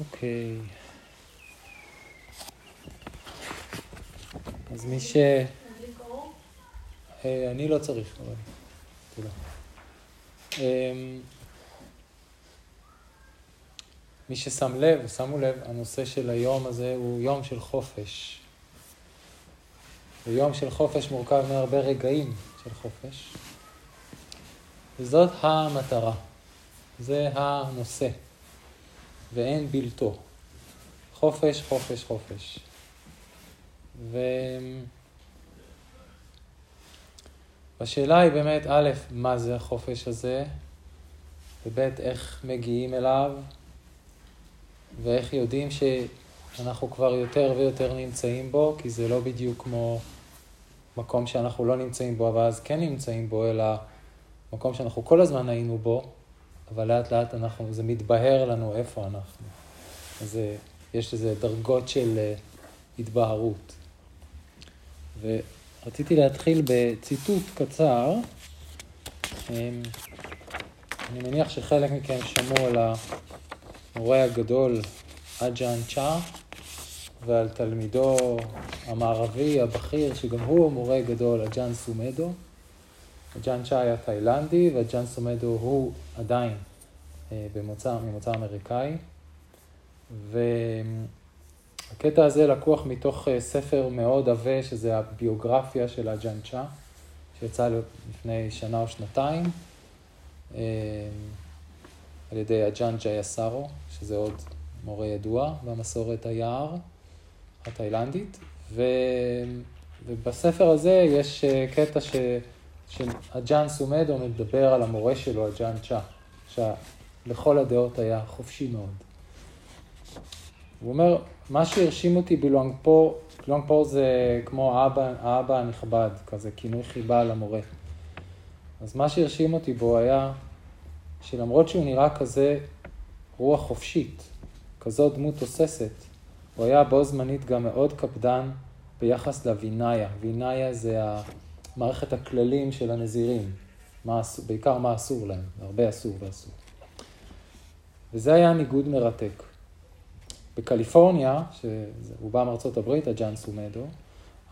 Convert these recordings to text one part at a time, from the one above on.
אוקיי. אז מי ש... אה, אני לא צריך, אבל... תודה. אמ, מי ששם לב, שמו לב, הנושא של היום הזה הוא יום של חופש. ויום של חופש מורכב מהרבה רגעים של חופש. וזאת המטרה, זה הנושא, ואין בלתו. חופש, חופש, חופש. והשאלה היא באמת, א', מה זה החופש הזה, וב', איך מגיעים אליו, ואיך יודעים שאנחנו כבר יותר ויותר נמצאים בו, כי זה לא בדיוק כמו מקום שאנחנו לא נמצאים בו, אבל אז כן נמצאים בו, אלא מקום שאנחנו כל הזמן היינו בו, אבל לאט לאט אנחנו, זה מתבהר לנו איפה אנחנו. אז יש לזה דרגות של אה, התבהרות. ורציתי להתחיל בציטוט קצר. אמ, אני מניח שחלק מכם שמעו על המורה הגדול אג'אן צ'ה ועל תלמידו המערבי הבכיר, שגם הוא מורה גדול, אג'אן סומדו. אג'אן צ'ה היה תאילנדי ואג'אן סומדו הוא עדיין אה, במוצא, ממוצא אמריקאי. והקטע הזה לקוח מתוך אה, ספר מאוד עבה, שזה הביוגרפיה של אג'אן צ'ה, שיצא לפני שנה או שנתיים. אה, על ידי אג'אן ג'ייסארו, שזה עוד מורה ידוע במסורת היער התאילנדית, ו... ובספר הזה יש אה, קטע ש... שאג'אן סומדו מדבר על המורה שלו, אג'אן צ'ה, שלכל הדעות היה חופשי מאוד. הוא אומר, מה שהרשים אותי בלואנגפור, לואנגפור זה כמו האבא, האבא הנכבד, כזה כינוי חיבה למורה. אז מה שהרשים אותי בו היה שלמרות שהוא נראה כזה רוח חופשית, כזאת דמות תוססת, הוא היה בו זמנית גם מאוד קפדן ביחס לווינאיה. וינאיה זה מערכת הכללים של הנזירים, מה, בעיקר מה אסור להם, הרבה אסור ואסור. וזה היה ניגוד מרתק. בקליפורניה, שהוא בא מארצות הברית, הג'אן סומדו,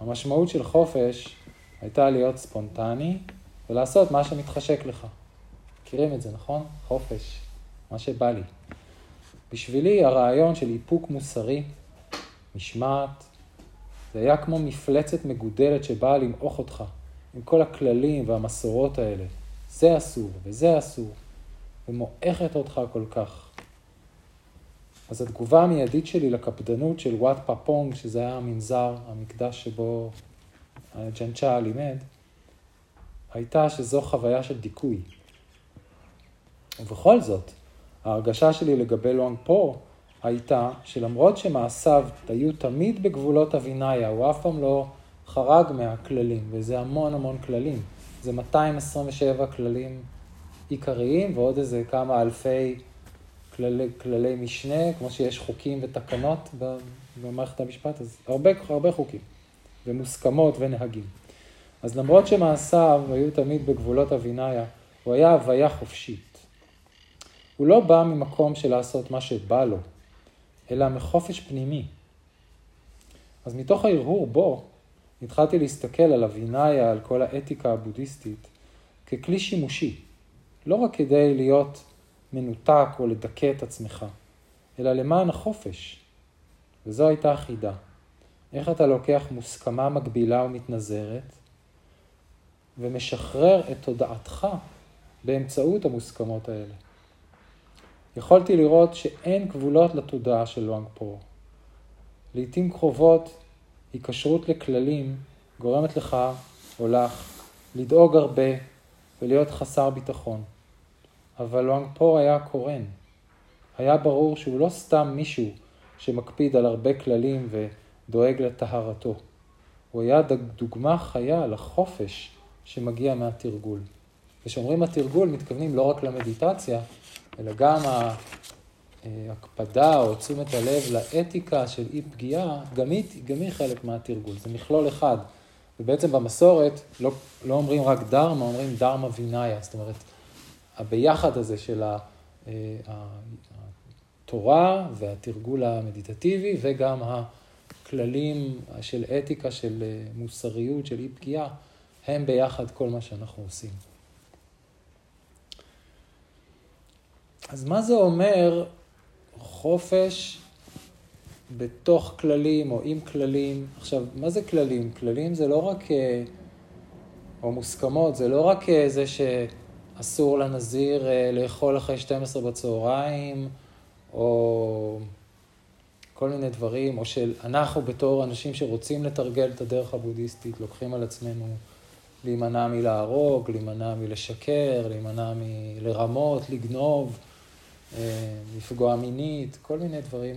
המשמעות של חופש הייתה להיות ספונטני ולעשות מה שמתחשק לך. מכירים את זה, נכון? חופש, מה שבא לי. בשבילי הרעיון של איפוק מוסרי, משמעת, זה היה כמו מפלצת מגודלת שבאה למעוך אותך, עם כל הכללים והמסורות האלה. זה אסור וזה אסור, ומועכת אותך כל כך. אז התגובה המיידית שלי לקפדנות של וואט פאפונג, שזה היה המנזר, המקדש שבו ג'נצ'ה לימד, הייתה שזו חוויה של דיכוי. ובכל זאת, ההרגשה שלי לגבי לואנג פו הייתה שלמרות שמעשיו היו תמיד בגבולות אביניה, הוא אף פעם לא חרג מהכללים, וזה המון המון כללים. זה 227 כללים עיקריים ועוד איזה כמה אלפי כללי, כללי משנה, כמו שיש חוקים ותקנות במערכת המשפט, אז הרבה, הרבה חוקים, ומוסכמות ונהגים. אז למרות שמעשיו היו תמיד בגבולות אביניה, הוא היה הוויה חופשית. הוא לא בא ממקום של לעשות מה שבא לו, אלא מחופש פנימי. אז מתוך ההרהור בו, התחלתי להסתכל על אביניה, על כל האתיקה הבודהיסטית, ככלי שימושי, לא רק כדי להיות מנותק או לדכא את עצמך, אלא למען החופש. וזו הייתה החידה. איך אתה לוקח מוסכמה מגבילה ומתנזרת, ומשחרר את תודעתך באמצעות המוסכמות האלה. יכולתי לראות שאין גבולות לתודעה של לואנג פור. לעתים קרובות, היקשרות לכללים גורמת לך או לך לדאוג הרבה ולהיות חסר ביטחון. אבל לואנג פור היה קורן. היה ברור שהוא לא סתם מישהו שמקפיד על הרבה כללים ודואג לטהרתו. הוא היה דוגמה חיה לחופש שמגיע מהתרגול. כשאומרים התרגול, מתכוונים לא רק למדיטציה, אלא גם ההקפדה או תשומת הלב לאתיקה של אי פגיעה, גם היא, גם היא חלק מהתרגול, זה מכלול אחד. ובעצם במסורת לא, לא אומרים רק דרמה, אומרים דרמה וינאיה, זאת אומרת, הביחד הזה של התורה והתרגול המדיטטיבי וגם הכללים של אתיקה, של אה, מוסריות, של אי פגיעה, הם ביחד כל מה שאנחנו עושים. אז מה זה אומר חופש בתוך כללים או עם כללים? עכשיו, מה זה כללים? כללים זה לא רק, אה, או מוסכמות, זה לא רק אה, זה שאסור לנזיר אה, לאכול אחרי 12 בצהריים, או כל מיני דברים, או שאנחנו בתור אנשים שרוצים לתרגל את הדרך הבודהיסטית, לוקחים על עצמנו להימנע מלהרוג, להימנע מלשקר, להימנע מלרמות, לגנוב. אה, לפגוע מינית, כל מיני דברים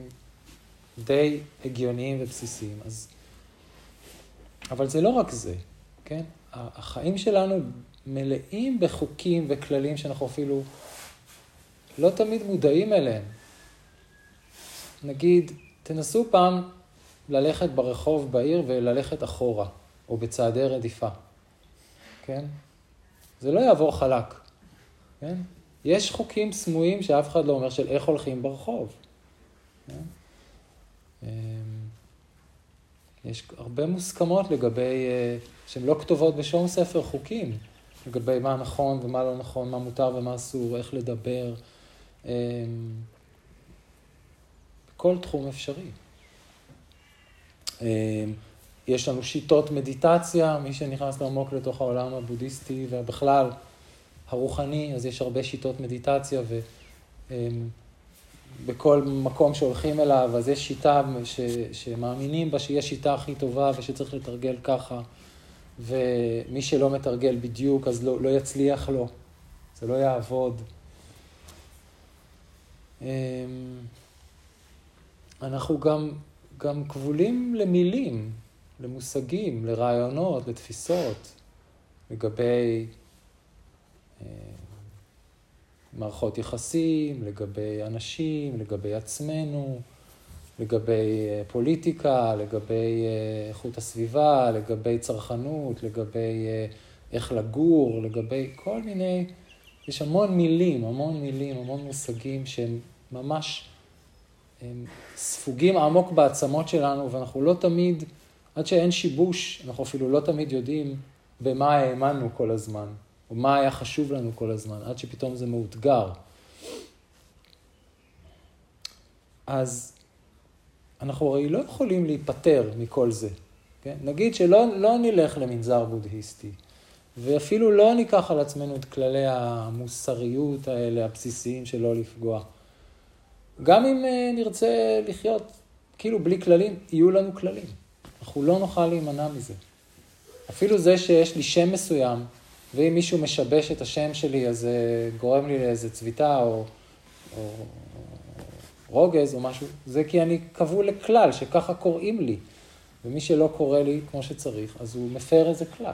די הגיוניים ובסיסיים. אז... אבל זה לא רק זה, כן? החיים שלנו מלאים בחוקים וכללים שאנחנו אפילו לא תמיד מודעים אליהם. נגיד, תנסו פעם ללכת ברחוב בעיר וללכת אחורה, או בצעדי רדיפה, כן? זה לא יעבור חלק, כן? יש חוקים סמויים שאף אחד לא אומר של איך הולכים ברחוב. כן? אמ, יש הרבה מוסכמות לגבי, אה, שהן לא כתובות בשום ספר חוקים, לגבי מה נכון ומה לא נכון, מה מותר ומה אסור, איך לדבר, אמ, בכל תחום אפשרי. אמ, יש לנו שיטות מדיטציה, מי שנכנס לעמוק לתוך העולם הבודהיסטי ובכלל, הרוחני, אז יש הרבה שיטות מדיטציה, ובכל מקום שהולכים אליו, אז יש שיטה ש, שמאמינים בה שהיא השיטה הכי טובה ושצריך לתרגל ככה, ומי שלא מתרגל בדיוק, אז לא, לא יצליח לו, זה לא יעבוד. אמ, אנחנו גם, גם כבולים למילים, למושגים, לרעיונות, לתפיסות, לגבי מערכות יחסים, לגבי אנשים, לגבי עצמנו, לגבי אה, פוליטיקה, לגבי אה, איכות הסביבה, לגבי צרכנות, לגבי אה, איך לגור, לגבי כל מיני, יש המון מילים, המון מילים, המון מושגים שהם ממש הם ספוגים עמוק בעצמות שלנו, ואנחנו לא תמיד, עד שאין שיבוש, אנחנו אפילו לא תמיד יודעים במה האמנו כל הזמן. או מה היה חשוב לנו כל הזמן, עד שפתאום זה מאותגר. אז אנחנו הרי לא יכולים להיפטר מכל זה. כן? נגיד שלא לא נלך למנזר בודהיסטי, ואפילו לא ניקח על עצמנו את כללי המוסריות האלה, הבסיסיים של לא לפגוע. גם אם uh, נרצה לחיות כאילו בלי כללים, יהיו לנו כללים. אנחנו לא נוכל להימנע מזה. אפילו זה שיש לי שם מסוים, ואם מישהו משבש את השם שלי, אז זה גורם לי לאיזה צביטה או, או רוגז או משהו, זה כי אני כבול לכלל, שככה קוראים לי. ומי שלא קורא לי כמו שצריך, אז הוא מפר איזה כלל.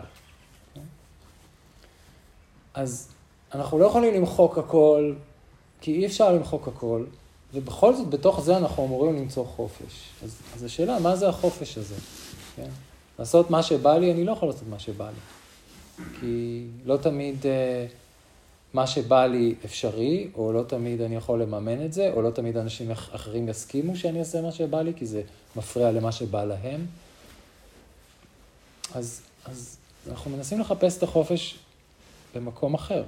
אז אנחנו לא יכולים למחוק הכל, כי אי אפשר למחוק הכל, ובכל זאת, בתוך זה אנחנו אמורים למצוא חופש. אז, אז השאלה, מה זה החופש הזה? כן? לעשות מה שבא לי, אני לא יכול לעשות מה שבא לי. כי לא תמיד אה, מה שבא לי אפשרי, או לא תמיד אני יכול לממן את זה, או לא תמיד אנשים אחרים יסכימו שאני אעשה מה שבא לי, כי זה מפריע למה שבא להם. אז, אז אנחנו מנסים לחפש את החופש במקום אחר.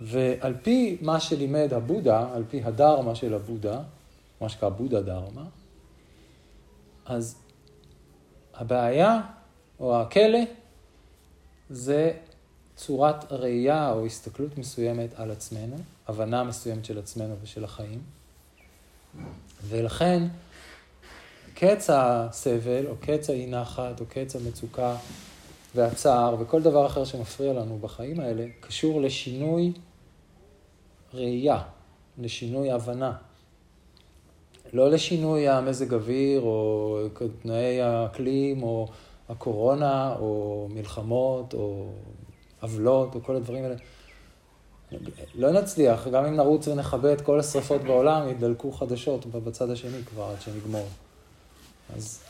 ועל פי מה שלימד הבודה, על פי הדרמה של הבודה, מה שנקרא בודה דרמה, אז הבעיה או הכלא, זה צורת ראייה או הסתכלות מסוימת על עצמנו, הבנה מסוימת של עצמנו ושל החיים. ולכן, קץ הסבל, או קץ האי נחת, או קץ המצוקה והצער, וכל דבר אחר שמפריע לנו בחיים האלה, קשור לשינוי ראייה, לשינוי הבנה. לא לשינוי המזג אוויר, או תנאי האקלים, או הקורונה, או מלחמות, או עוולות, או כל הדברים האלה. לא נצליח, גם אם נרוץ ונכבה את כל השרפות בעולם, ידלקו חדשות בצד השני כבר עד שנגמור. אז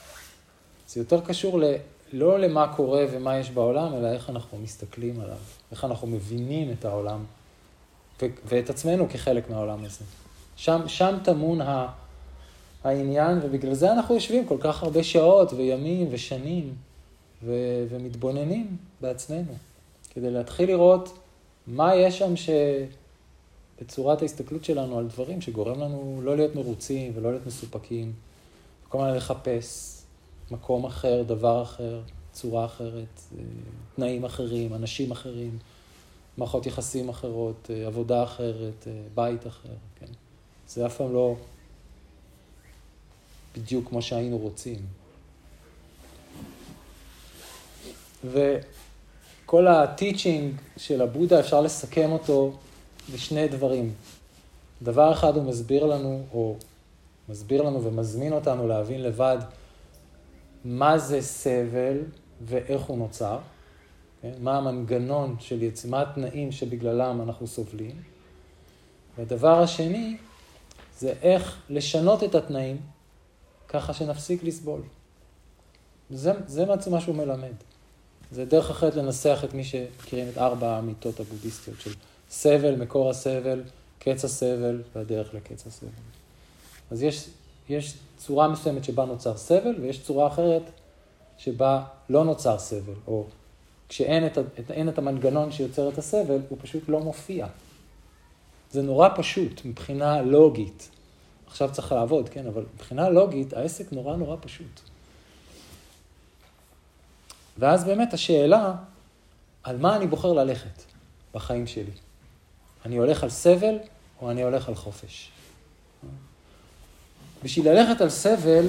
זה יותר קשור ל, לא למה קורה ומה יש בעולם, אלא איך אנחנו מסתכלים עליו, איך אנחנו מבינים את העולם ו- ואת עצמנו כחלק מהעולם הזה. שם, שם טמון ה- העניין, ובגלל זה אנחנו יושבים כל כך הרבה שעות וימים ושנים ו- ומתבוננים בעצמנו, כדי להתחיל לראות מה יש שם ש... בצורת ההסתכלות שלנו על דברים שגורם לנו לא להיות מרוצים ולא להיות מסופקים, כל הזמן לחפש מקום אחר, דבר אחר, צורה אחרת, אה, תנאים אחרים, אנשים אחרים, מערכות יחסים אחרות, אה, עבודה אחרת, אה, בית אחר, כן? זה אף פעם לא בדיוק כמו שהיינו רוצים. וכל הטיצ'ינג של הבודה, אפשר לסכם אותו בשני דברים. דבר אחד הוא מסביר לנו, או מסביר לנו ומזמין אותנו להבין לבד מה זה סבל ואיך הוא נוצר, כן? מה המנגנון של יצ... מה התנאים שבגללם אנחנו סובלים. והדבר השני זה איך לשנות את התנאים ככה שנפסיק לסבול. זה, זה מה שהוא מלמד. זה דרך אחרת לנסח את מי שמכירים את ארבע האמיתות הבודהיסטיות של סבל, מקור הסבל, קץ הסבל והדרך לקץ הסבל. אז יש, יש צורה מסוימת שבה נוצר סבל, ויש צורה אחרת שבה לא נוצר סבל, או כשאין את, את, את המנגנון שיוצר את הסבל, הוא פשוט לא מופיע. זה נורא פשוט מבחינה לוגית. עכשיו צריך לעבוד, כן, אבל מבחינה לוגית העסק נורא נורא פשוט. ואז באמת השאלה, על מה אני בוחר ללכת בחיים שלי? אני הולך על סבל או אני הולך על חופש? בשביל ללכת על סבל,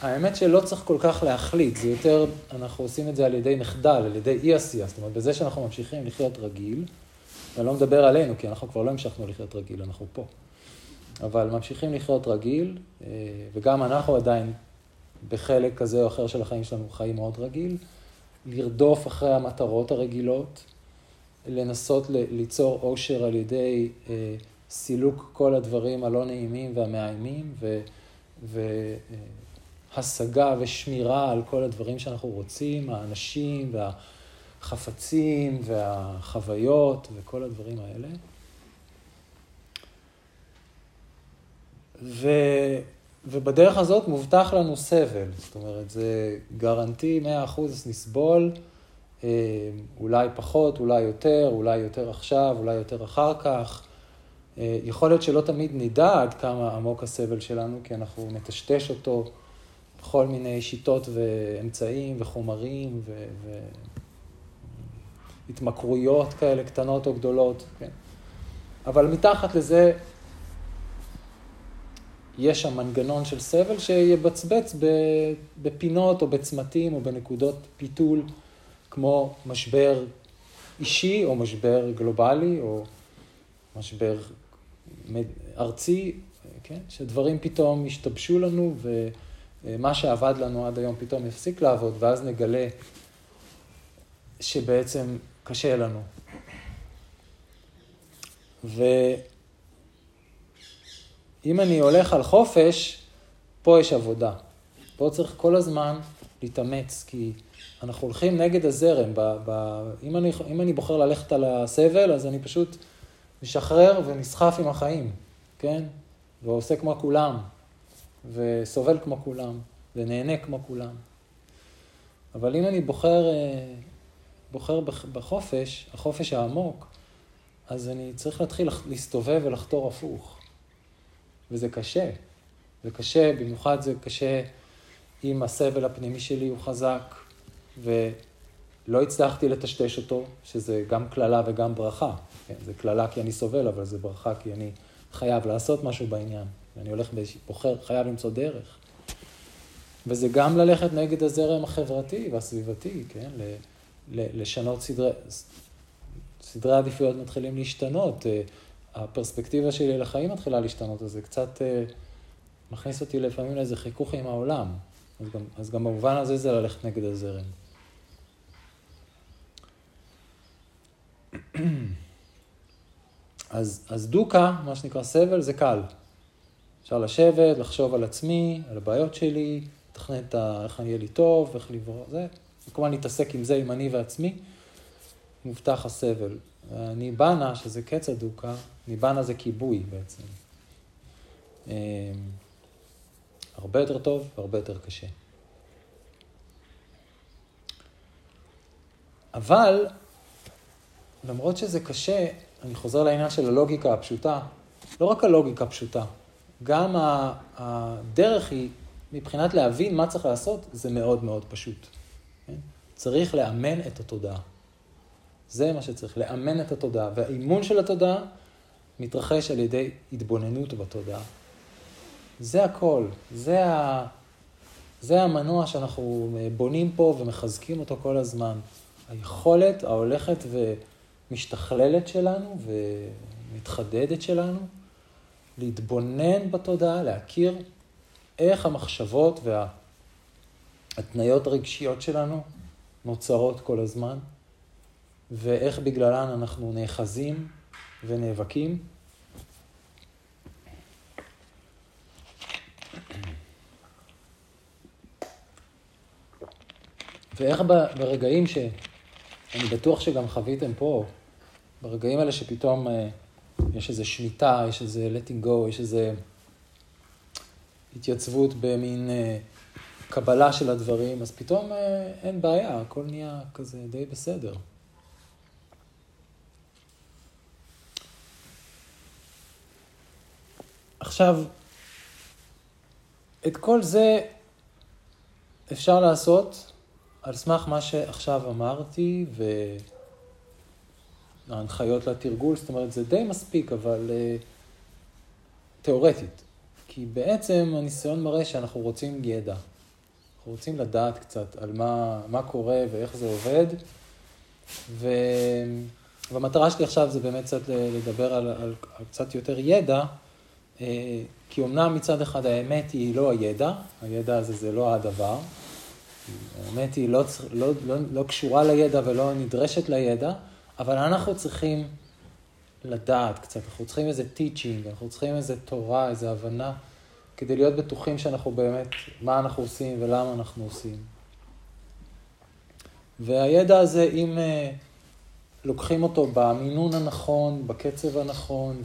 האמת שלא צריך כל כך להחליט, זה יותר, אנחנו עושים את זה על ידי מחדל, על ידי אי עשייה, זאת אומרת, בזה שאנחנו ממשיכים לחיות רגיל, ואני לא מדבר עלינו, כי אנחנו כבר לא המשכנו לחיות רגיל, אנחנו פה. אבל ממשיכים לחיות רגיל, אה, וגם אנחנו עדיין בחלק כזה או אחר של החיים שלנו חיים מאוד רגיל, לרדוף אחרי המטרות הרגילות, לנסות ליצור אושר על ידי אה, סילוק כל הדברים הלא נעימים והמאיימים, והשגה אה, ושמירה על כל הדברים שאנחנו רוצים, האנשים והחפצים והחוויות וכל הדברים האלה. ו... ובדרך הזאת מובטח לנו סבל, זאת אומרת, זה גרנטי 100% נסבול, אה, אולי פחות, אולי יותר, אולי יותר עכשיו, אולי יותר אחר כך. אה, יכול להיות שלא תמיד נדע עד כמה עמוק הסבל שלנו, כי אנחנו נטשטש אותו בכל מיני שיטות ואמצעים וחומרים והתמכרויות כאלה קטנות או גדולות, כן. אבל מתחת לזה יש שם מנגנון של סבל שיבצבץ בפינות או בצמתים או בנקודות פיתול, כמו משבר אישי או משבר גלובלי או משבר ארצי, כן? שדברים פתאום ישתבשו לנו ומה שעבד לנו עד היום פתאום יפסיק לעבוד, ואז נגלה שבעצם קשה לנו. ו... אם אני הולך על חופש, פה יש עבודה. פה צריך כל הזמן להתאמץ, כי אנחנו הולכים נגד הזרם. ב, ב, אם, אני, אם אני בוחר ללכת על הסבל, אז אני פשוט משחרר ונסחף עם החיים, כן? ועושה כמו כולם, וסובל כמו כולם, ונהנה כמו כולם. אבל אם אני בוחר, אה, בוחר בחופש, החופש העמוק, אז אני צריך להתחיל להסתובב ולחתור הפוך. וזה קשה. זה קשה, במיוחד זה קשה אם הסבל הפנימי שלי הוא חזק, ולא הצלחתי לטשטש אותו, שזה גם קללה וגם ברכה. כן, זה קללה כי אני סובל, אבל זה ברכה כי אני חייב לעשות משהו בעניין. ואני הולך בוחר, חייב למצוא דרך. וזה גם ללכת נגד הזרם החברתי והסביבתי, כן? לשנות סדרי, סדרי עדיפויות מתחילים להשתנות. הפרספקטיבה שלי לחיים מתחילה להשתנות, אז זה קצת uh, מכניס אותי לפעמים לאיזה חיכוך עם העולם. אז גם, אז גם במובן הזה זה ללכת נגד הזרם. אז, אז דוקה, מה שנקרא סבל, זה קל. אפשר לשבת, לחשוב על עצמי, על הבעיות שלי, לתכנן את ה... איך אני אהיה לי טוב, איך לברוא, זה. וכמובן להתעסק עם זה, עם אני ועצמי, מובטח הסבל. ניבנה, שזה קץ הדוקה, ניבנה זה כיבוי בעצם. אמ, הרבה יותר טוב והרבה יותר קשה. אבל, למרות שזה קשה, אני חוזר לעניין של הלוגיקה הפשוטה, לא רק הלוגיקה פשוטה, גם הדרך היא, מבחינת להבין מה צריך לעשות, זה מאוד מאוד פשוט. כן? צריך לאמן את התודעה. זה מה שצריך, לאמן את התודעה. והאימון של התודעה מתרחש על ידי התבוננות בתודעה. זה הכל, זה, ה... זה המנוע שאנחנו בונים פה ומחזקים אותו כל הזמן. היכולת ההולכת ומשתכללת שלנו ומתחדדת שלנו, להתבונן בתודעה, להכיר איך המחשבות וההתניות הרגשיות שלנו נוצרות כל הזמן, ואיך בגללן אנחנו נאחזים ונאבקים. ואיך ברגעים ש... אני בטוח שגם חוויתם פה, ברגעים האלה שפתאום אה, יש איזו שמיטה, יש איזה letting go, יש איזו התייצבות במין אה, קבלה של הדברים, אז פתאום אה, אין בעיה, הכל נהיה כזה די בסדר. עכשיו, את כל זה אפשר לעשות על סמך מה שעכשיו אמרתי וההנחיות לתרגול, זאת אומרת, זה די מספיק, אבל uh, תיאורטית. כי בעצם הניסיון מראה שאנחנו רוצים ידע. אנחנו רוצים לדעת קצת על מה, מה קורה ואיך זה עובד. ו... והמטרה שלי עכשיו זה באמת קצת לדבר על, על, על קצת יותר ידע, כי אמנם מצד אחד האמת היא לא הידע, הידע הזה זה לא הדבר, האמת היא לא, לא, לא, לא קשורה לידע ולא נדרשת לידע, אבל אנחנו צריכים לדעת קצת, אנחנו צריכים איזה teaching, אנחנו צריכים איזה תורה, איזה הבנה, כדי להיות בטוחים שאנחנו באמת, מה אנחנו עושים ולמה אנחנו עושים. והידע הזה, אם uh, לוקחים אותו במינון הנכון, בקצב הנכון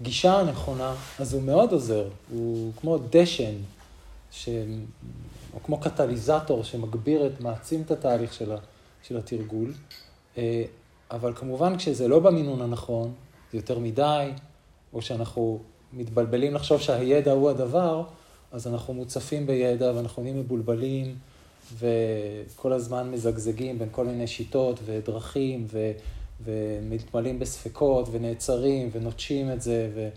ובגישה הנכונה, אז הוא מאוד עוזר. הוא כמו דשן, ש... או כמו קטליזטור שמגביר את, מעצים את התהליך של, ה, של התרגול. אה, אבל כמובן כשזה לא במינון הנכון, זה יותר מדי, או שאנחנו מתבלבלים לחשוב שהידע הוא הדבר, אז אנחנו מוצפים בידע ואנחנו נהיים מבולבלים וכל הזמן מזגזגים בין כל מיני שיטות ודרכים ו, ומתמלאים בספקות ונעצרים ונוטשים את זה. ו...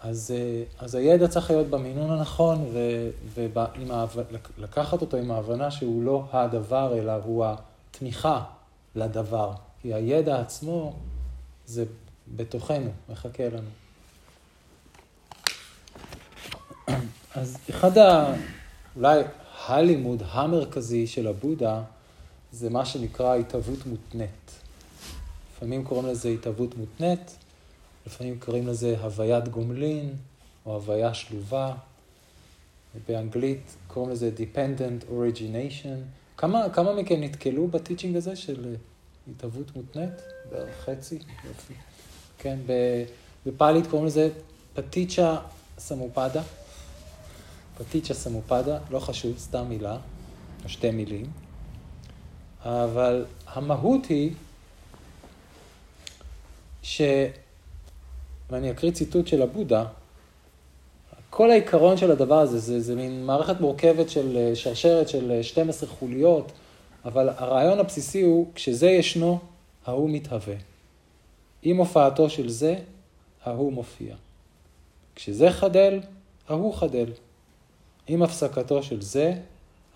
אז, אה, אז הידע צריך להיות במינון הנכון, ולקחת אותו עם ההבנה שהוא לא הדבר, אלא הוא התמיכה לדבר. כי הידע עצמו זה בתוכנו, מחכה לנו. אז אחד ה... אולי הלימוד המרכזי של הבודה זה מה שנקרא התהוות מותנית. לפעמים קוראים לזה התהוות מותנית, לפעמים קוראים לזה הוויית גומלין או הוויה שלובה. באנגלית קוראים לזה Dependent Origination. כמה, כמה מכם נתקלו בטיצ'ינג הזה של התהוות מותנית? בערך חצי? יופי. כן, בפאלית קוראים לזה פטיצ'ה סמופדה. פטיצ'ה סמופדה, לא חשוב, סתם מילה, או שתי מילים. אבל המהות היא ש... ואני אקריא ציטוט של הבודה, כל העיקרון של הדבר הזה, זה, זה מין מערכת מורכבת של אה, שרשרת של 12 אה, חוליות, אבל הרעיון הבסיסי הוא, כשזה ישנו, ההוא מתהווה. עם הופעתו של זה, ההוא מופיע. כשזה חדל, ההוא חדל. עם הפסקתו של זה,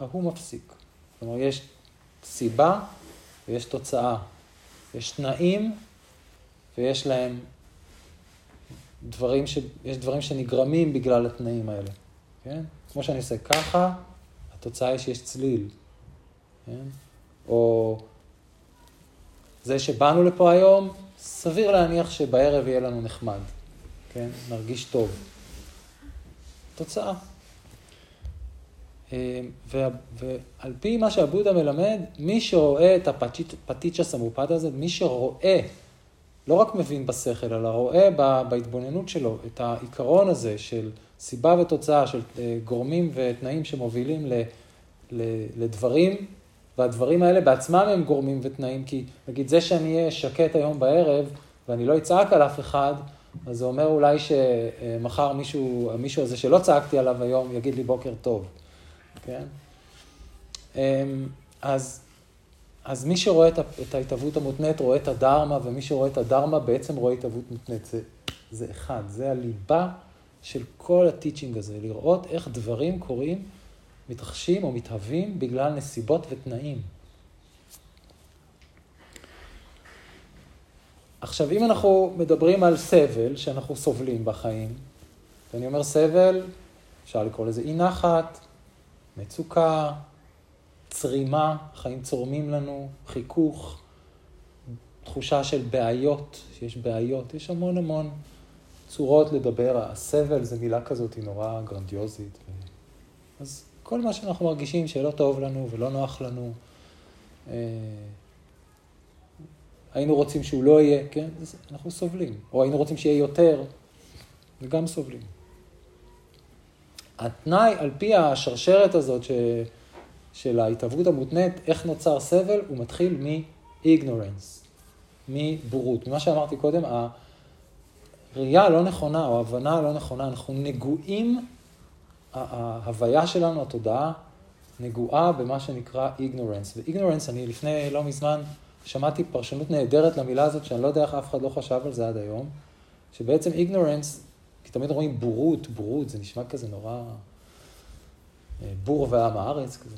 ההוא מפסיק. כלומר, יש סיבה ויש תוצאה. יש תנאים ויש להם דברים ש... יש דברים שנגרמים בגלל התנאים האלה, כן? כמו שאני עושה ככה, התוצאה היא שיש צליל, כן? או זה שבאנו לפה היום, סביר להניח שבערב יהיה לנו נחמד, כן? נרגיש טוב. תוצאה. ועל פי מה שהבודה מלמד, מי שרואה את הפטיצ'ה סמופד הזה, מי שרואה, לא רק מבין בשכל, אלא רואה בהתבוננות שלו את העיקרון הזה של סיבה ותוצאה, של אה, גורמים ותנאים שמובילים לדברים, והדברים האלה בעצמם הם גורמים ותנאים, כי נגיד זה שאני אהיה שקט היום בערב ואני לא אצעק על אף אחד, אז זה אומר אולי שמחר מישהו, מישהו הזה שלא צעקתי עליו היום יגיד לי בוקר טוב. כן? אמ, אז, אז מי שרואה את ההתהוות המותנית רואה את הדרמה, ומי שרואה את הדרמה בעצם רואה התהוות מותנית. זה, זה אחד, זה הליבה של כל הטיצ'ינג הזה, לראות איך דברים קורים, מתרחשים או מתהווים בגלל נסיבות ותנאים. עכשיו, אם אנחנו מדברים על סבל שאנחנו סובלים בחיים, ואני אומר סבל, אפשר לקרוא לזה אי נחת, מצוקה, צרימה, חיים צורמים לנו, חיכוך, תחושה של בעיות, שיש בעיות, יש המון המון צורות לדבר. הסבל זה מילה כזאת, היא נורא גרנדיוזית. אז כל מה שאנחנו מרגישים שלא טוב לנו ולא נוח לנו, אה, היינו רוצים שהוא לא יהיה, כן? אנחנו סובלים. או היינו רוצים שיהיה יותר, וגם סובלים. התנאי, על פי השרשרת הזאת ש... של ההתהוות המותנית, איך נוצר סבל, הוא מתחיל מ-ignorance, מבורות. ממה שאמרתי קודם, הראייה הלא נכונה או ההבנה הלא נכונה, אנחנו נגועים, ההוויה שלנו, התודעה, נגועה במה שנקרא ignorance. ו-ignorance, אני לפני לא מזמן שמעתי פרשנות נהדרת למילה הזאת, שאני לא יודע איך אף אחד לא חשב על זה עד היום, שבעצם ignorance כי תמיד רואים בורות, בורות, זה נשמע כזה נורא אה, בור ועם הארץ כזה.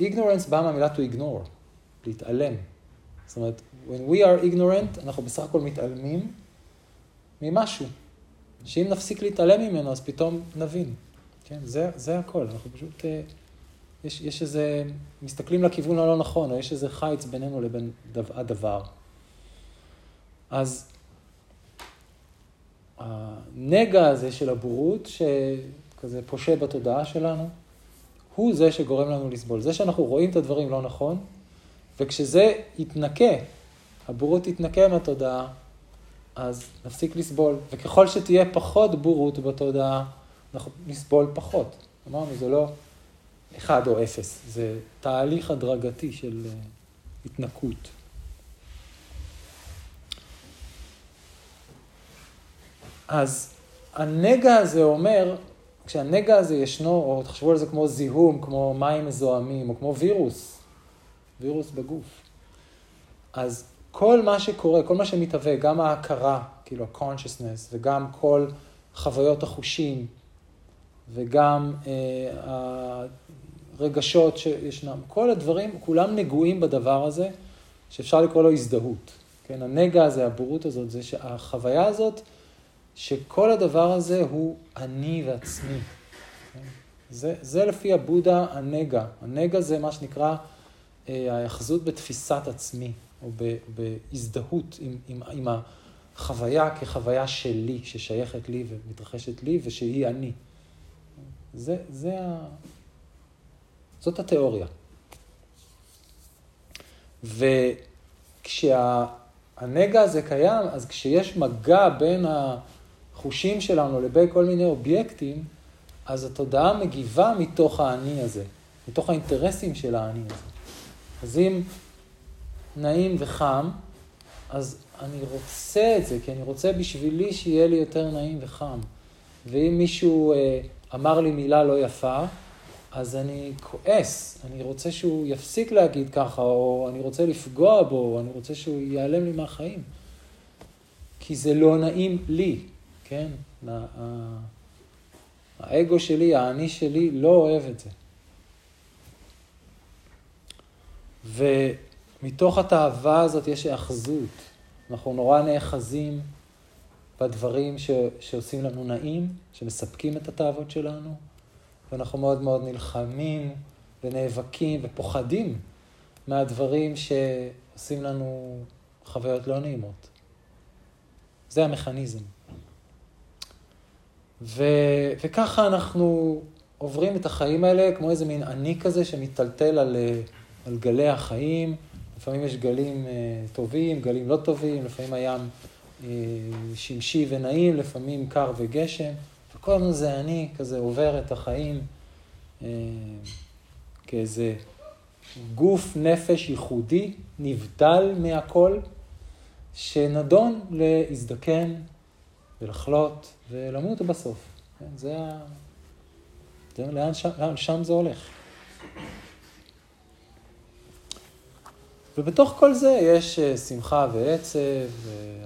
Ignorance בא מהמילה to ignore, להתעלם. זאת אומרת, when we are ignorant, אנחנו בסך הכל מתעלמים ממשהו, שאם נפסיק להתעלם ממנו, אז פתאום נבין. כן, זה, זה הכל, אנחנו פשוט, אה, יש, יש איזה, מסתכלים לכיוון הלא נכון, או יש איזה חיץ בינינו לבין הדבר. אז הנגע הזה של הבורות, שכזה פושה בתודעה שלנו, הוא זה שגורם לנו לסבול. זה שאנחנו רואים את הדברים לא נכון, וכשזה יתנקה, הבורות יתנקה מהתודעה, אז נפסיק לסבול. וככל שתהיה פחות בורות בתודעה, אנחנו נסבול פחות. אמרנו, זה לא אחד או אפס, זה תהליך הדרגתי של אה, התנקות. אז הנגע הזה אומר, כשהנגע הזה ישנו, או תחשבו על זה כמו זיהום, כמו מים מזוהמים, או כמו וירוס, וירוס בגוף. אז כל מה שקורה, כל מה שמתהווה, גם ההכרה, כאילו ה-consciousness, וגם כל חוויות החושים, וגם אה, הרגשות שישנם, כל הדברים, כולם נגועים בדבר הזה, שאפשר לקרוא לו הזדהות. כן, הנגע הזה, הבורות הזאת, זה שהחוויה הזאת, שכל הדבר הזה הוא אני ועצמי. זה, זה לפי הבודה הנגע. הנגע זה מה שנקרא אה, ההאחזות בתפיסת עצמי, או בהזדהות עם, עם, עם החוויה כחוויה שלי, ששייכת לי ומתרחשת לי ושהיא אני. זה, זה ה... זאת התיאוריה. וכשהנגע הזה קיים, אז כשיש מגע בין ה... החושים שלנו לבין כל מיני אובייקטים, אז התודעה מגיבה מתוך האני הזה, מתוך האינטרסים של האני הזה. אז אם נעים וחם, אז אני רוצה את זה, כי אני רוצה בשבילי שיהיה לי יותר נעים וחם. ואם מישהו אה, אמר לי מילה לא יפה, אז אני כועס, אני רוצה שהוא יפסיק להגיד ככה, או אני רוצה לפגוע בו, או אני רוצה שהוא ייעלם לי מהחיים. כי זה לא נעים לי. כן? האגו שלי, האני שלי, לא אוהב את זה. ומתוך התאווה הזאת יש היאחזות. אנחנו נורא נאחזים בדברים ש... שעושים לנו נעים, שמספקים את התאוות שלנו, ואנחנו מאוד מאוד נלחמים ונאבקים ופוחדים מהדברים שעושים לנו חוויות לא נעימות. זה המכניזם. ו, וככה אנחנו עוברים את החיים האלה כמו איזה מין עני כזה שמטלטל על, אה, על גלי החיים. לפעמים יש גלים אה, טובים, גלים לא טובים, לפעמים הים אה, שמשי ונעים, לפעמים קר וגשם. וכל הזמן זה אני כזה עובר את החיים כאיזה גוף נפש ייחודי, נבדל מהכל, שנדון להזדקן ולחלות ולמות בסוף. כן, זה ה... זה, לאן שם, שם זה הולך. ובתוך כל זה יש אה, שמחה ועצב,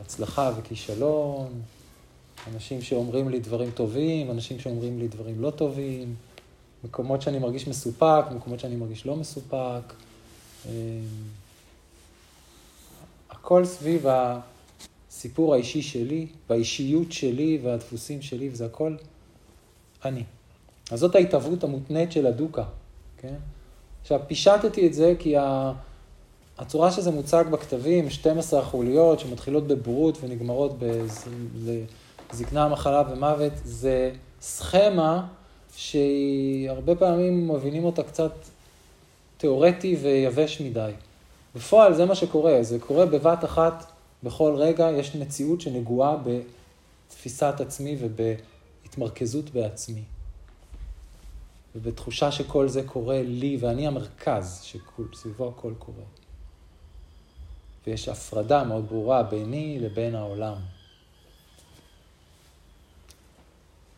הצלחה וכישלון, אנשים שאומרים לי דברים טובים, אנשים שאומרים לי דברים לא טובים, מקומות שאני מרגיש מסופק, מקומות שאני מרגיש לא מסופק. אה, הכל סביב הסיפור האישי שלי, והאישיות שלי, והדפוסים שלי, וזה הכל אני. אז זאת ההתהוות המותנית של הדוקה, כן? עכשיו, פישטתי את זה כי הצורה שזה מוצג בכתבים, 12 החוליות שמתחילות בבורות ונגמרות בזקנה, מחלה ומוות, זה סכמה שהיא הרבה פעמים מבינים אותה קצת תיאורטי ויבש מדי. בפועל זה מה שקורה, זה קורה בבת אחת בכל רגע, יש מציאות שנגועה בתפיסת עצמי ובהתמרכזות בעצמי. ובתחושה שכל זה קורה לי, ואני המרכז שסביבו הכל קורה. ויש הפרדה מאוד ברורה ביני לבין העולם.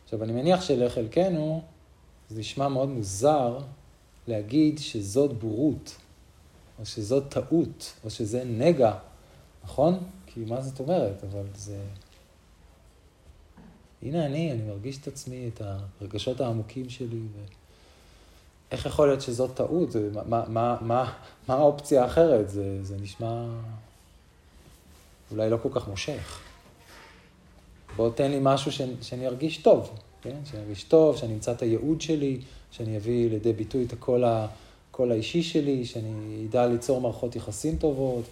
עכשיו, אני מניח שלחלקנו זה נשמע מאוד מוזר להגיד שזאת בורות, או שזאת טעות, או שזה נגע, נכון? כי מה זאת אומרת? אבל זה... הנה אני, אני מרגיש את עצמי, את הרגשות העמוקים שלי, ואיך יכול להיות שזאת טעות? זה, מה, מה, מה, מה האופציה האחרת? זה, זה נשמע אולי לא כל כך מושך. בוא תן לי משהו ש, שאני ארגיש טוב, כן? שאני ארגיש טוב, שאני אמצא את הייעוד שלי, שאני אביא לידי ביטוי את הקול, ה, האישי שלי, שאני אדע ליצור מערכות יחסים טובות,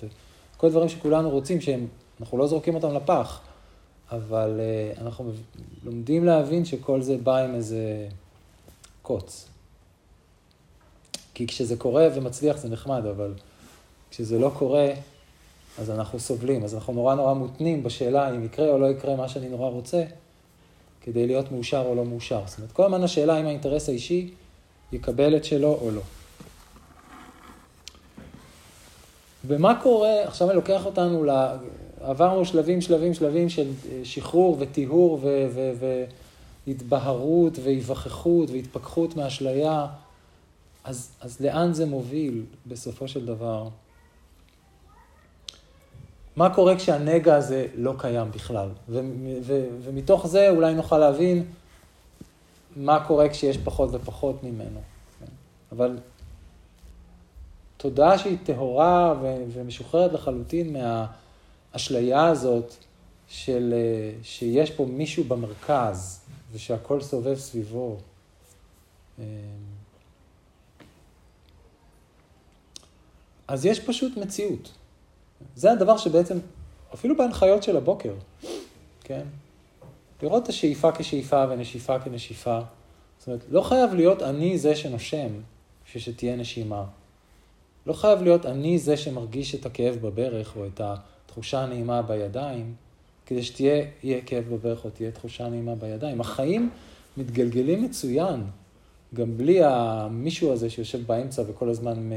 וכל דברים שכולנו רוצים, שאנחנו לא זורקים אותם לפח, אבל uh, אנחנו לומדים להבין שכל זה בא עם איזה קוץ. כי כשזה קורה ומצליח זה נחמד, אבל כשזה לא קורה, אז אנחנו סובלים. אז אנחנו נורא נורא מותנים בשאלה אם יקרה או לא יקרה מה שאני נורא רוצה, כדי להיות מאושר או לא מאושר. זאת אומרת, כל הזמן השאלה אם האינטרס האישי יקבל את שלו או לא. ומה קורה, עכשיו אני לוקח אותנו, לה, עברנו שלבים, שלבים, שלבים של שחרור וטיהור והתבהרות והיווכחות והתפכחות מאשליה, אז, אז לאן זה מוביל בסופו של דבר? מה קורה כשהנגע הזה לא קיים בכלל? ו- ו- ומתוך זה אולי נוכל להבין מה קורה כשיש פחות ופחות ממנו. כן? אבל תודעה שהיא טהורה ו- ומשוחררת לחלוטין מהאשליה הזאת של שיש פה מישהו במרכז ושהכול סובב סביבו. אמ, אז יש פשוט מציאות. זה הדבר שבעצם, אפילו בהנחיות של הבוקר, כן? לראות את השאיפה כשאיפה ונשיפה כנשיפה. זאת אומרת, לא חייב להיות אני זה שנושם בשביל שתהיה נשימה. לא חייב להיות אני זה שמרגיש את הכאב בברך או את התחושה הנעימה בידיים, כדי שתהיה כאב בברך או תהיה תחושה נעימה בידיים. החיים מתגלגלים מצוין, גם בלי המישהו הזה שיושב באמצע וכל הזמן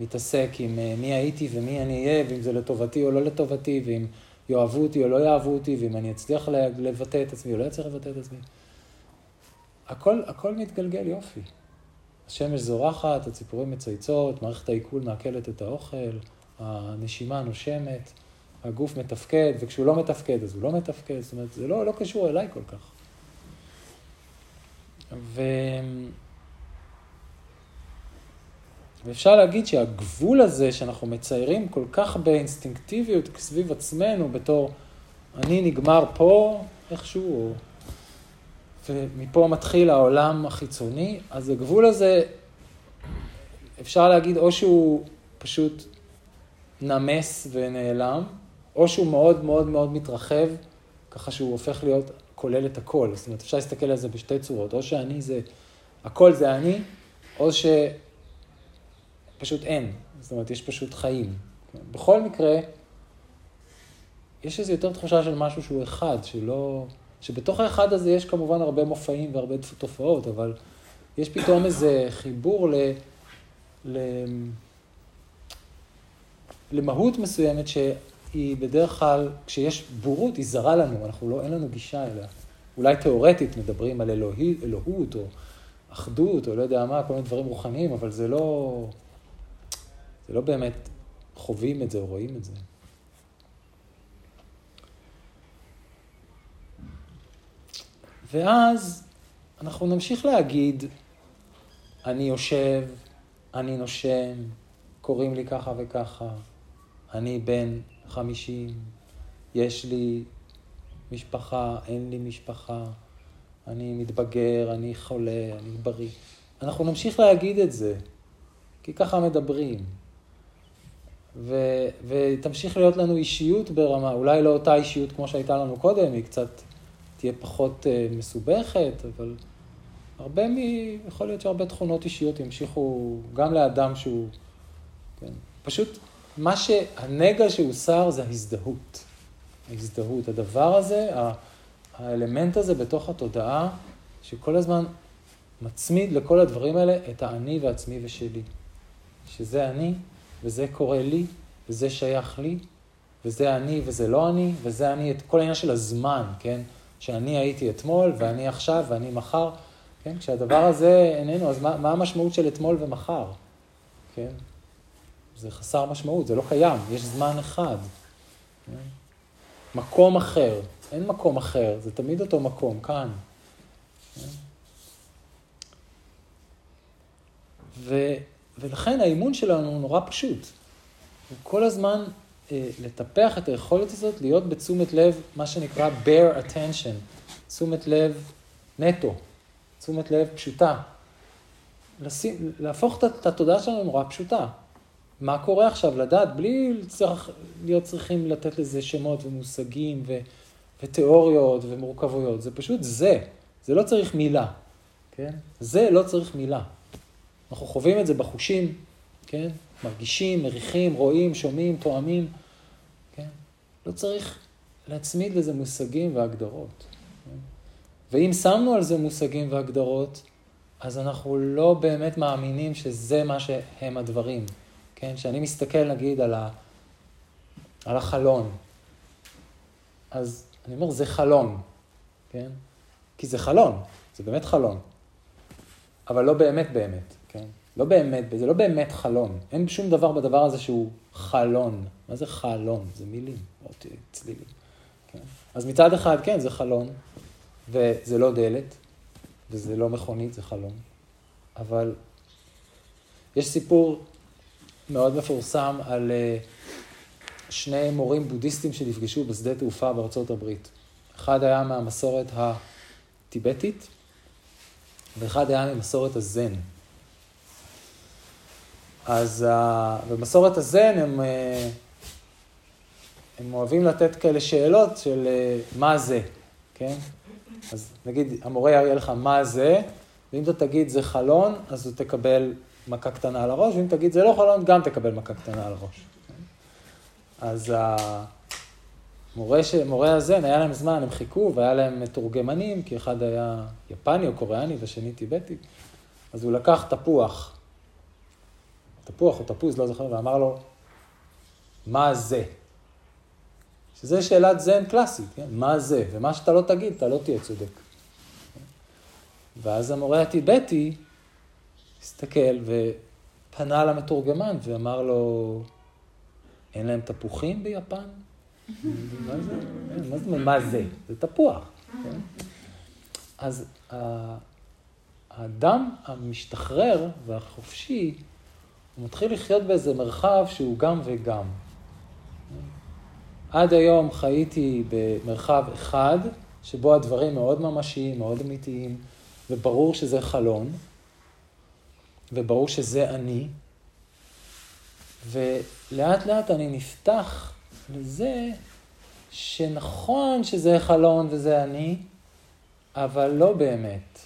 מתעסק עם אה, מי הייתי ומי אני אהיה, ואם זה לטובתי או לא לטובתי, ואם יאהבו אותי או לא יאהבו אותי, ואם אני אצליח לבטא את עצמי או לא אצליח לבטא את עצמי. הכל, הכל מתגלגל יופי. השמש זורחת, הציפורים מצייצות, מערכת העיכול מעכלת את האוכל, הנשימה נושמת, הגוף מתפקד, וכשהוא לא מתפקד אז הוא לא מתפקד, זאת אומרת, זה לא, לא קשור אליי כל כך. ו... ואפשר להגיד שהגבול הזה שאנחנו מציירים כל כך באינסטינקטיביות סביב עצמנו, בתור אני נגמר פה איכשהו, ומפה מתחיל העולם החיצוני, אז הגבול הזה, אפשר להגיד או שהוא פשוט נמס ונעלם, או שהוא מאוד מאוד מאוד מתרחב, ככה שהוא הופך להיות, כולל את הכל. זאת אומרת, אפשר להסתכל על זה בשתי צורות, או שאני זה הכל זה אני, או שפשוט אין. זאת אומרת, יש פשוט חיים. בכל מקרה, יש איזו יותר תחושה של משהו שהוא אחד, שלא... שבתוך האחד הזה יש כמובן הרבה מופעים והרבה תופעות, אבל יש פתאום איזה חיבור ל... ל... למהות מסוימת שהיא בדרך כלל, כשיש בורות, היא זרה לנו, אנחנו לא, אין לנו גישה אליה. אולי תיאורטית מדברים על אלוהי, אלוהות או אחדות או לא יודע מה, כל מיני דברים רוחניים, אבל זה לא, זה לא באמת חווים את זה או רואים את זה. ואז אנחנו נמשיך להגיד, אני יושב, אני נושם, קוראים לי ככה וככה, אני בן חמישים, יש לי משפחה, אין לי משפחה, אני מתבגר, אני חולה, אני בריא. אנחנו נמשיך להגיד את זה, כי ככה מדברים. ו, ותמשיך להיות לנו אישיות ברמה, אולי לא אותה אישיות כמו שהייתה לנו קודם, היא קצת תהיה פחות uh, מסובכת, אבל הרבה מ... יכול להיות שהרבה תכונות אישיות ימשיכו גם לאדם שהוא... כן, פשוט מה שהנגע שהוסר זה ההזדהות. ההזדהות, הדבר הזה, האלמנט הזה בתוך התודעה, שכל הזמן מצמיד לכל הדברים האלה את האני ועצמי ושלי. שזה אני, וזה קורה לי, וזה שייך לי, וזה אני וזה לא אני, וזה אני, את כל העניין של הזמן, כן? שאני הייתי אתמול, ואני עכשיו, ואני מחר, כן? כשהדבר הזה איננו, אז מה, מה המשמעות של אתמול ומחר, כן? זה חסר משמעות, זה לא קיים, יש זמן אחד. כן? מקום אחר, אין מקום אחר, זה תמיד אותו מקום, כאן. כן? ו, ולכן האימון שלנו הוא נורא פשוט. הוא כל הזמן לטפח את היכולת הזאת להיות בתשומת לב, מה שנקרא bare attention, תשומת לב נטו, תשומת לב פשוטה. לשים, להפוך את התודעה שלנו נורא פשוטה. מה קורה עכשיו, לדעת, בלי צריך, להיות צריכים לתת לזה שמות ומושגים ו, ותיאוריות ומורכבויות, זה פשוט זה, זה לא צריך מילה, כן? זה לא צריך מילה. אנחנו חווים את זה בחושים, כן? מרגישים, מריחים, רואים, שומעים, תואמים, כן? לא צריך להצמיד לזה מושגים והגדרות. כן? ואם שמנו על זה מושגים והגדרות, אז אנחנו לא באמת מאמינים שזה מה שהם הדברים. כן? כשאני מסתכל נגיד על, ה... על החלון, אז אני אומר, זה חלון, כן? כי זה חלון, זה באמת חלון. אבל לא באמת באמת? לא באמת, זה לא באמת חלון. אין שום דבר בדבר הזה שהוא חלון. מה זה חלון? זה מילים, או צלילים. כן? אז מצד אחד, כן, זה חלון, וזה לא דלת, וזה לא מכונית, זה חלון. אבל יש סיפור מאוד מפורסם על אה, שני מורים בודהיסטים שנפגשו בשדה תעופה בארצות הברית. אחד היה מהמסורת הטיבטית, ואחד היה ממסורת הזן. אז במסורת הזן הם, אה, הם אוהבים לתת כאלה שאלות של אה, מה זה, כן? אז נגיד, המורה יראה לך מה זה, ואם אתה תגיד זה חלון, אז הוא תקבל מכה קטנה על הראש, ואם תגיד זה לא חלון, גם תקבל מכה קטנה על הראש. אז המורה הזן, היה להם זמן, הם חיכו, והיה להם מתורגמנים, כי אחד היה יפני או קוריאני ושני טיבטי, אז הוא לקח תפוח, תפוח או תפוז, לא זוכר, ואמר לו, מה זה? שזה שאלת זן קלאסית, כן? מה זה? ומה שאתה לא תגיד, אתה לא תהיה צודק. ואז המורה הטיבטי הסתכל ופנה למתורגמן ואמר לו, אין להם תפוחים ביפן? מה זה? מה מה זה? זה תפוח. כן? אז האדם המשתחרר והחופשי, הוא מתחיל לחיות באיזה מרחב שהוא גם וגם. עד היום חייתי במרחב אחד, שבו הדברים מאוד ממשיים, מאוד אמיתיים, וברור שזה חלון, וברור שזה אני, ולאט לאט אני נפתח לזה שנכון שזה חלון וזה אני, אבל לא באמת.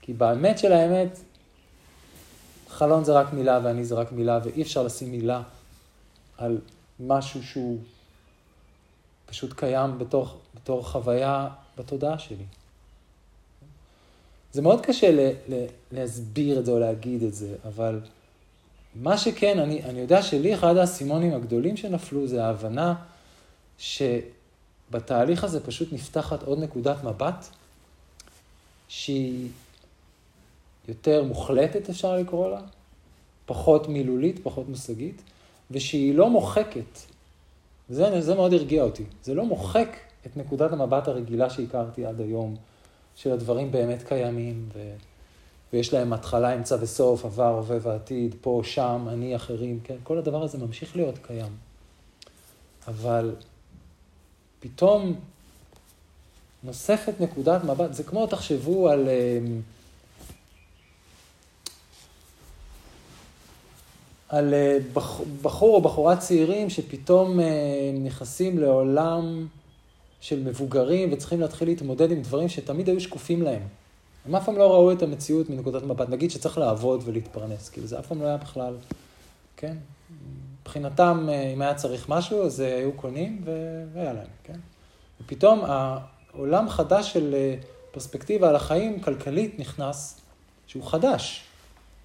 כי באמת של האמת, חלון זה רק מילה ואני זה רק מילה, ואי אפשר לשים מילה על משהו שהוא פשוט קיים בתור, בתור חוויה בתודעה שלי. זה מאוד קשה ל, ל, להסביר את זה או להגיד את זה, אבל מה שכן, אני, אני יודע שלי אחד האסימונים הגדולים שנפלו זה ההבנה שבתהליך הזה פשוט נפתחת עוד נקודת מבט שהיא יותר מוחלטת, אפשר לקרוא לה, פחות מילולית, פחות מושגית, ושהיא לא מוחקת. זה, זה מאוד הרגיע אותי. זה לא מוחק את נקודת המבט הרגילה שהכרתי עד היום, של הדברים באמת קיימים, ו... ויש להם התחלה, אמצע וסוף, עבר, הווה ועתיד, פה, שם, אני, אחרים, כן? כל הדבר הזה ממשיך להיות קיים. אבל פתאום נוספת נקודת מבט, זה כמו, תחשבו על... על אה, בחור או בחורה צעירים שפתאום אה, נכנסים לעולם של מבוגרים וצריכים להתחיל להתמודד עם דברים שתמיד היו שקופים להם. הם אף פעם לא ראו את המציאות מנקודת מבט. נגיד שצריך לעבוד ולהתפרנס, כאילו זה אף פעם לא היה בכלל, כן? מבחינתם, אה, אם היה צריך משהו, אז היו קונים והיה להם, כן? ופתאום העולם חדש של פרספקטיבה על החיים כלכלית נכנס, שהוא חדש.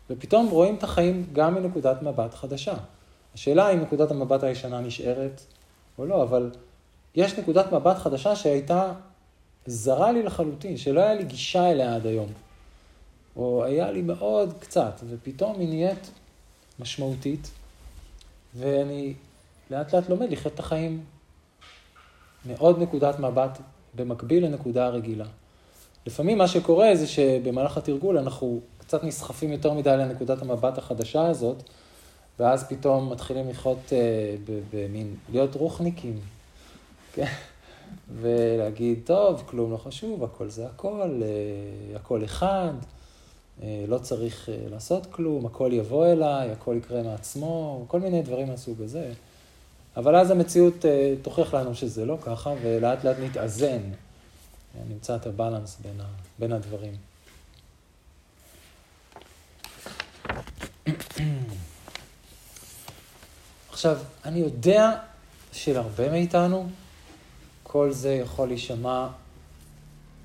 ופתאום רואים את החיים גם מנקודת מבט חדשה. השאלה אם נקודת המבט הישנה נשארת או לא, אבל יש נקודת מבט חדשה שהייתה זרה לי לחלוטין, שלא היה לי גישה אליה עד היום. או היה לי מאוד קצת, ופתאום היא נהיית משמעותית, ואני לאט לאט לומד לחיות את החיים מעוד נקודת מבט במקביל לנקודה הרגילה. לפעמים מה שקורה זה שבמהלך התרגול אנחנו קצת נסחפים יותר מדי לנקודת המבט החדשה הזאת, ואז פתאום מתחילים לחיות אה, במין, להיות רוחניקים, כן? ולהגיד, טוב, כלום לא חשוב, הכל זה הכל, אה, הכל אחד, אה, לא צריך אה, לעשות כלום, הכל יבוא אליי, הכל יקרה מעצמו, כל מיני דברים מהסוג הזה. אבל אז המציאות אה, תוכיח לנו שזה לא ככה, ולאט לאט נתאזן, נמצא את הבלנס בין, ה, בין הדברים. עכשיו, אני יודע שלהרבה מאיתנו כל זה יכול להישמע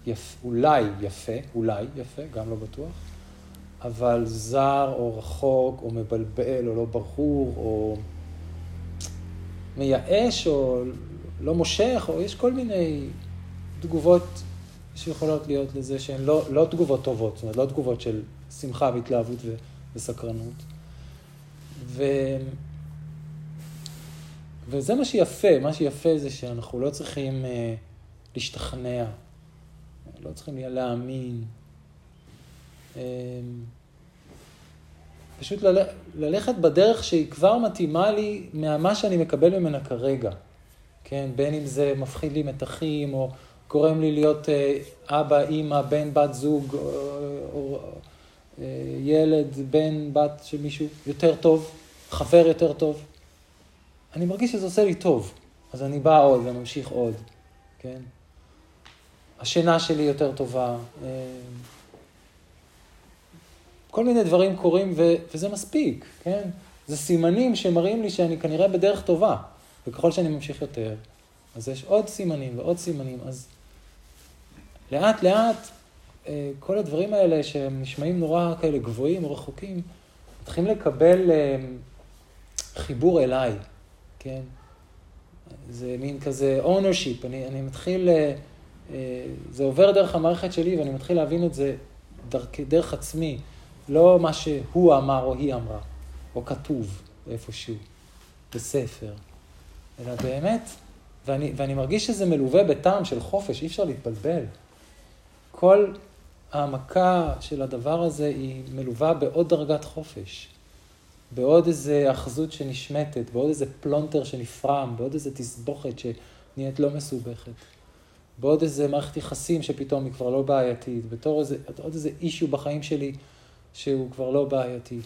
יפ, אולי יפה, אולי יפה, גם לא בטוח, אבל זר או רחוק או מבלבל או לא ברור או מייאש או לא מושך, או יש כל מיני תגובות שיכולות להיות לזה שהן לא, לא תגובות טובות, זאת אומרת, לא תגובות של שמחה והתלהבות וסקרנות. ו... וזה מה שיפה, מה שיפה זה שאנחנו לא צריכים אה, להשתכנע, לא צריכים להאמין. אה, פשוט לל... ללכת בדרך שהיא כבר מתאימה לי ממה שאני מקבל ממנה כרגע. כן, בין אם זה מפחיד לי מתחים, או גורם לי להיות אה, אבא, אימא, בן, בת זוג, או, או ילד, בן, בת של מישהו יותר טוב, חבר יותר טוב. אני מרגיש שזה עושה לי טוב, אז אני בא עוד וממשיך עוד, כן? השינה שלי יותר טובה. אה, כל מיני דברים קורים ו- וזה מספיק, כן? זה סימנים שמראים לי שאני כנראה בדרך טובה, וככל שאני ממשיך יותר, אז יש עוד סימנים ועוד סימנים, אז לאט לאט אה, כל הדברים האלה שהם נשמעים נורא כאלה גבוהים או רחוקים, מתחילים לקבל אה, חיבור אליי, כן? זה מין כזה ownership, אני, אני מתחיל, אה, זה עובר דרך המערכת שלי ואני מתחיל להבין את זה דרך, דרך עצמי, לא מה שהוא אמר או היא אמרה, או כתוב איפשהו, בספר, אלא באמת, ואני, ואני מרגיש שזה מלווה בטעם של חופש, אי אפשר להתבלבל. כל העמקה של הדבר הזה היא מלווה בעוד דרגת חופש, בעוד איזה אחזות שנשמטת, בעוד איזה פלונטר שנפרם, בעוד איזה תסבוכת שנהיית לא מסובכת, בעוד איזה מערכת יחסים שפתאום היא כבר לא בעייתית, בתור איזה, עוד איזה אישו בחיים שלי שהוא כבר לא בעייתי.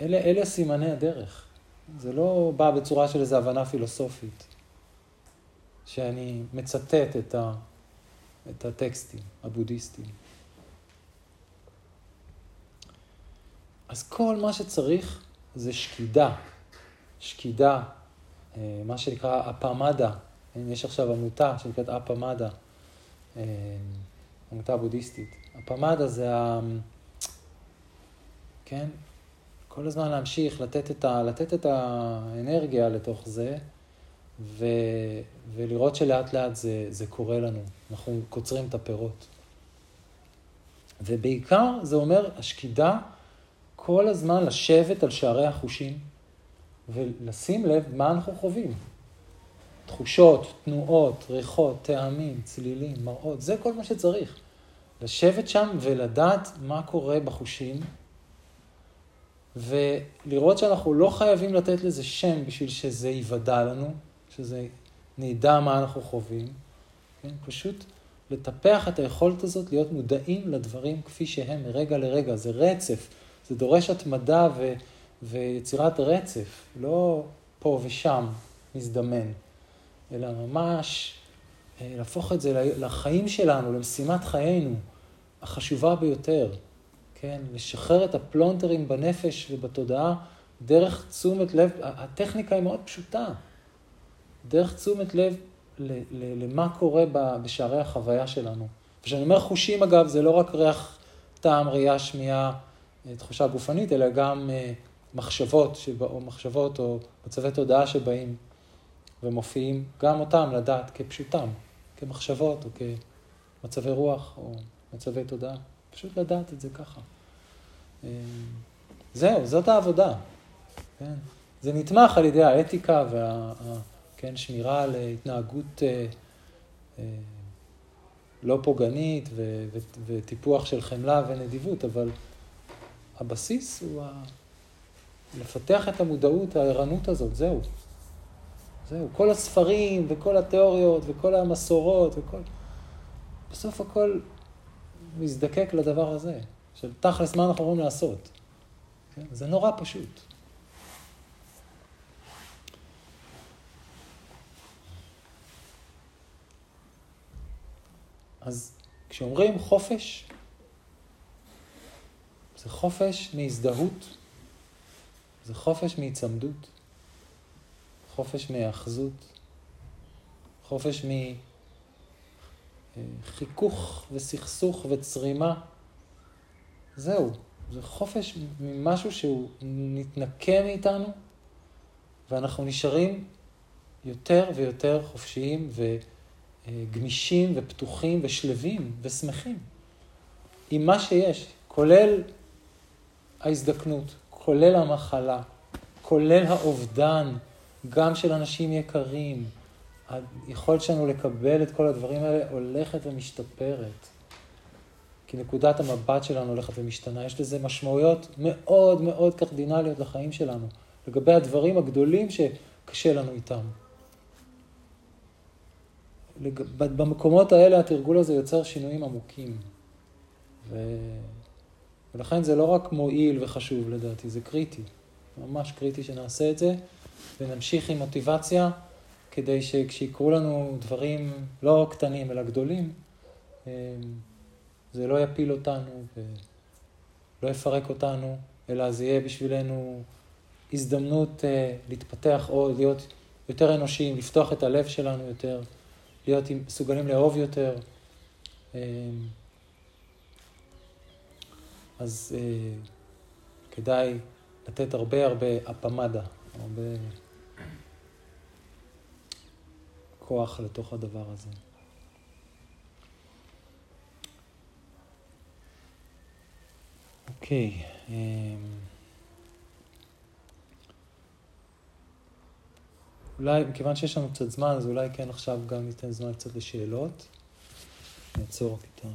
אלה, אלה סימני הדרך. זה לא בא בצורה של איזו הבנה פילוסופית, שאני מצטט את, ה, את הטקסטים הבודהיסטיים. אז כל מה שצריך זה שקידה. שקידה, אה, מה שנקרא אפמדה. יש עכשיו עמותה שנקראת אפמדה, אה, עמותה בודהיסטית. אפמדה זה ה... כן? כל הזמן להמשיך, לתת את, ה, לתת את האנרגיה לתוך זה, ו, ולראות שלאט לאט זה, זה קורה לנו, אנחנו קוצרים את הפירות. ובעיקר זה אומר השקידה כל הזמן לשבת על שערי החושים ולשים לב מה אנחנו חווים. תחושות, תנועות, ריחות, טעמים, צלילים, מראות, זה כל מה שצריך. לשבת שם ולדעת מה קורה בחושים, ולראות שאנחנו לא חייבים לתת לזה שם בשביל שזה ייוודע לנו, שזה נדע מה אנחנו חווים, כן? פשוט לטפח את היכולת הזאת להיות מודעים לדברים כפי שהם מרגע לרגע, זה רצף, זה דורש התמדה ו, ויצירת רצף, לא פה ושם מזדמן, אלא ממש אה, להפוך את זה לחיים שלנו, למשימת חיינו החשובה ביותר. כן? לשחרר את הפלונטרים בנפש ובתודעה דרך תשומת לב, הטכניקה היא מאוד פשוטה. דרך תשומת לב למה קורה בשערי החוויה שלנו. וכשאני אומר חושים, אגב, זה לא רק ריח, טעם, ראייה, שמיעה, תחושה גופנית, אלא גם אה, מחשבות, שבא, או מחשבות או מצבי תודעה שבאים ומופיעים, גם אותם לדעת כפשוטם, כמחשבות או כמצבי רוח או מצבי תודעה. פשוט לדעת את זה ככה. אה, זהו, זאת העבודה. כן? זה נתמך על ידי האתיקה והשמירה שמירה על התנהגות אה, אה, לא פוגענית ו, ו, וטיפוח של חמלה ונדיבות, אבל הבסיס הוא ה... לפתח את המודעות, הערנות הזאת, זהו. זהו. כל הספרים וכל התיאוריות וכל המסורות וכל... בסוף הכל מזדקק לדבר הזה, של תכלס מה אנחנו יכולים לעשות. כן? זה נורא פשוט. אז כשאומרים חופש, זה חופש מהזדהות, זה חופש מהיצמדות, חופש מהאחזות, חופש מ... חיכוך וסכסוך וצרימה. זהו, זה חופש ממשהו שהוא נתנקה מאיתנו, ואנחנו נשארים יותר ויותר חופשיים וגמישים ופתוחים ושלווים ושמחים עם מה שיש, כולל ההזדקנות, כולל המחלה, כולל האובדן, גם של אנשים יקרים. היכולת שלנו לקבל את כל הדברים האלה הולכת ומשתפרת. כי נקודת המבט שלנו הולכת ומשתנה. יש לזה משמעויות מאוד מאוד קרדינליות לחיים שלנו, לגבי הדברים הגדולים שקשה לנו איתם. במקומות האלה התרגול הזה יוצר שינויים עמוקים. ו... ולכן זה לא רק מועיל וחשוב לדעתי, זה קריטי. ממש קריטי שנעשה את זה, ונמשיך עם מוטיבציה. כדי שכשיקרו לנו דברים לא קטנים אלא גדולים, אמ, זה לא יפיל אותנו ולא יפרק אותנו, אלא זה יהיה בשבילנו הזדמנות אה, להתפתח או להיות יותר אנושיים, לפתוח את הלב שלנו יותר, להיות מסוגלים לאהוב יותר. אז אה, כדאי לתת הרבה הרבה אפמדה, הרבה... כוח לתוך הדבר הזה. אוקיי. אמ, אולי, מכיוון שיש לנו קצת זמן, אז אולי כן עכשיו גם ניתן זמן קצת לשאלות. נעצור כיתה.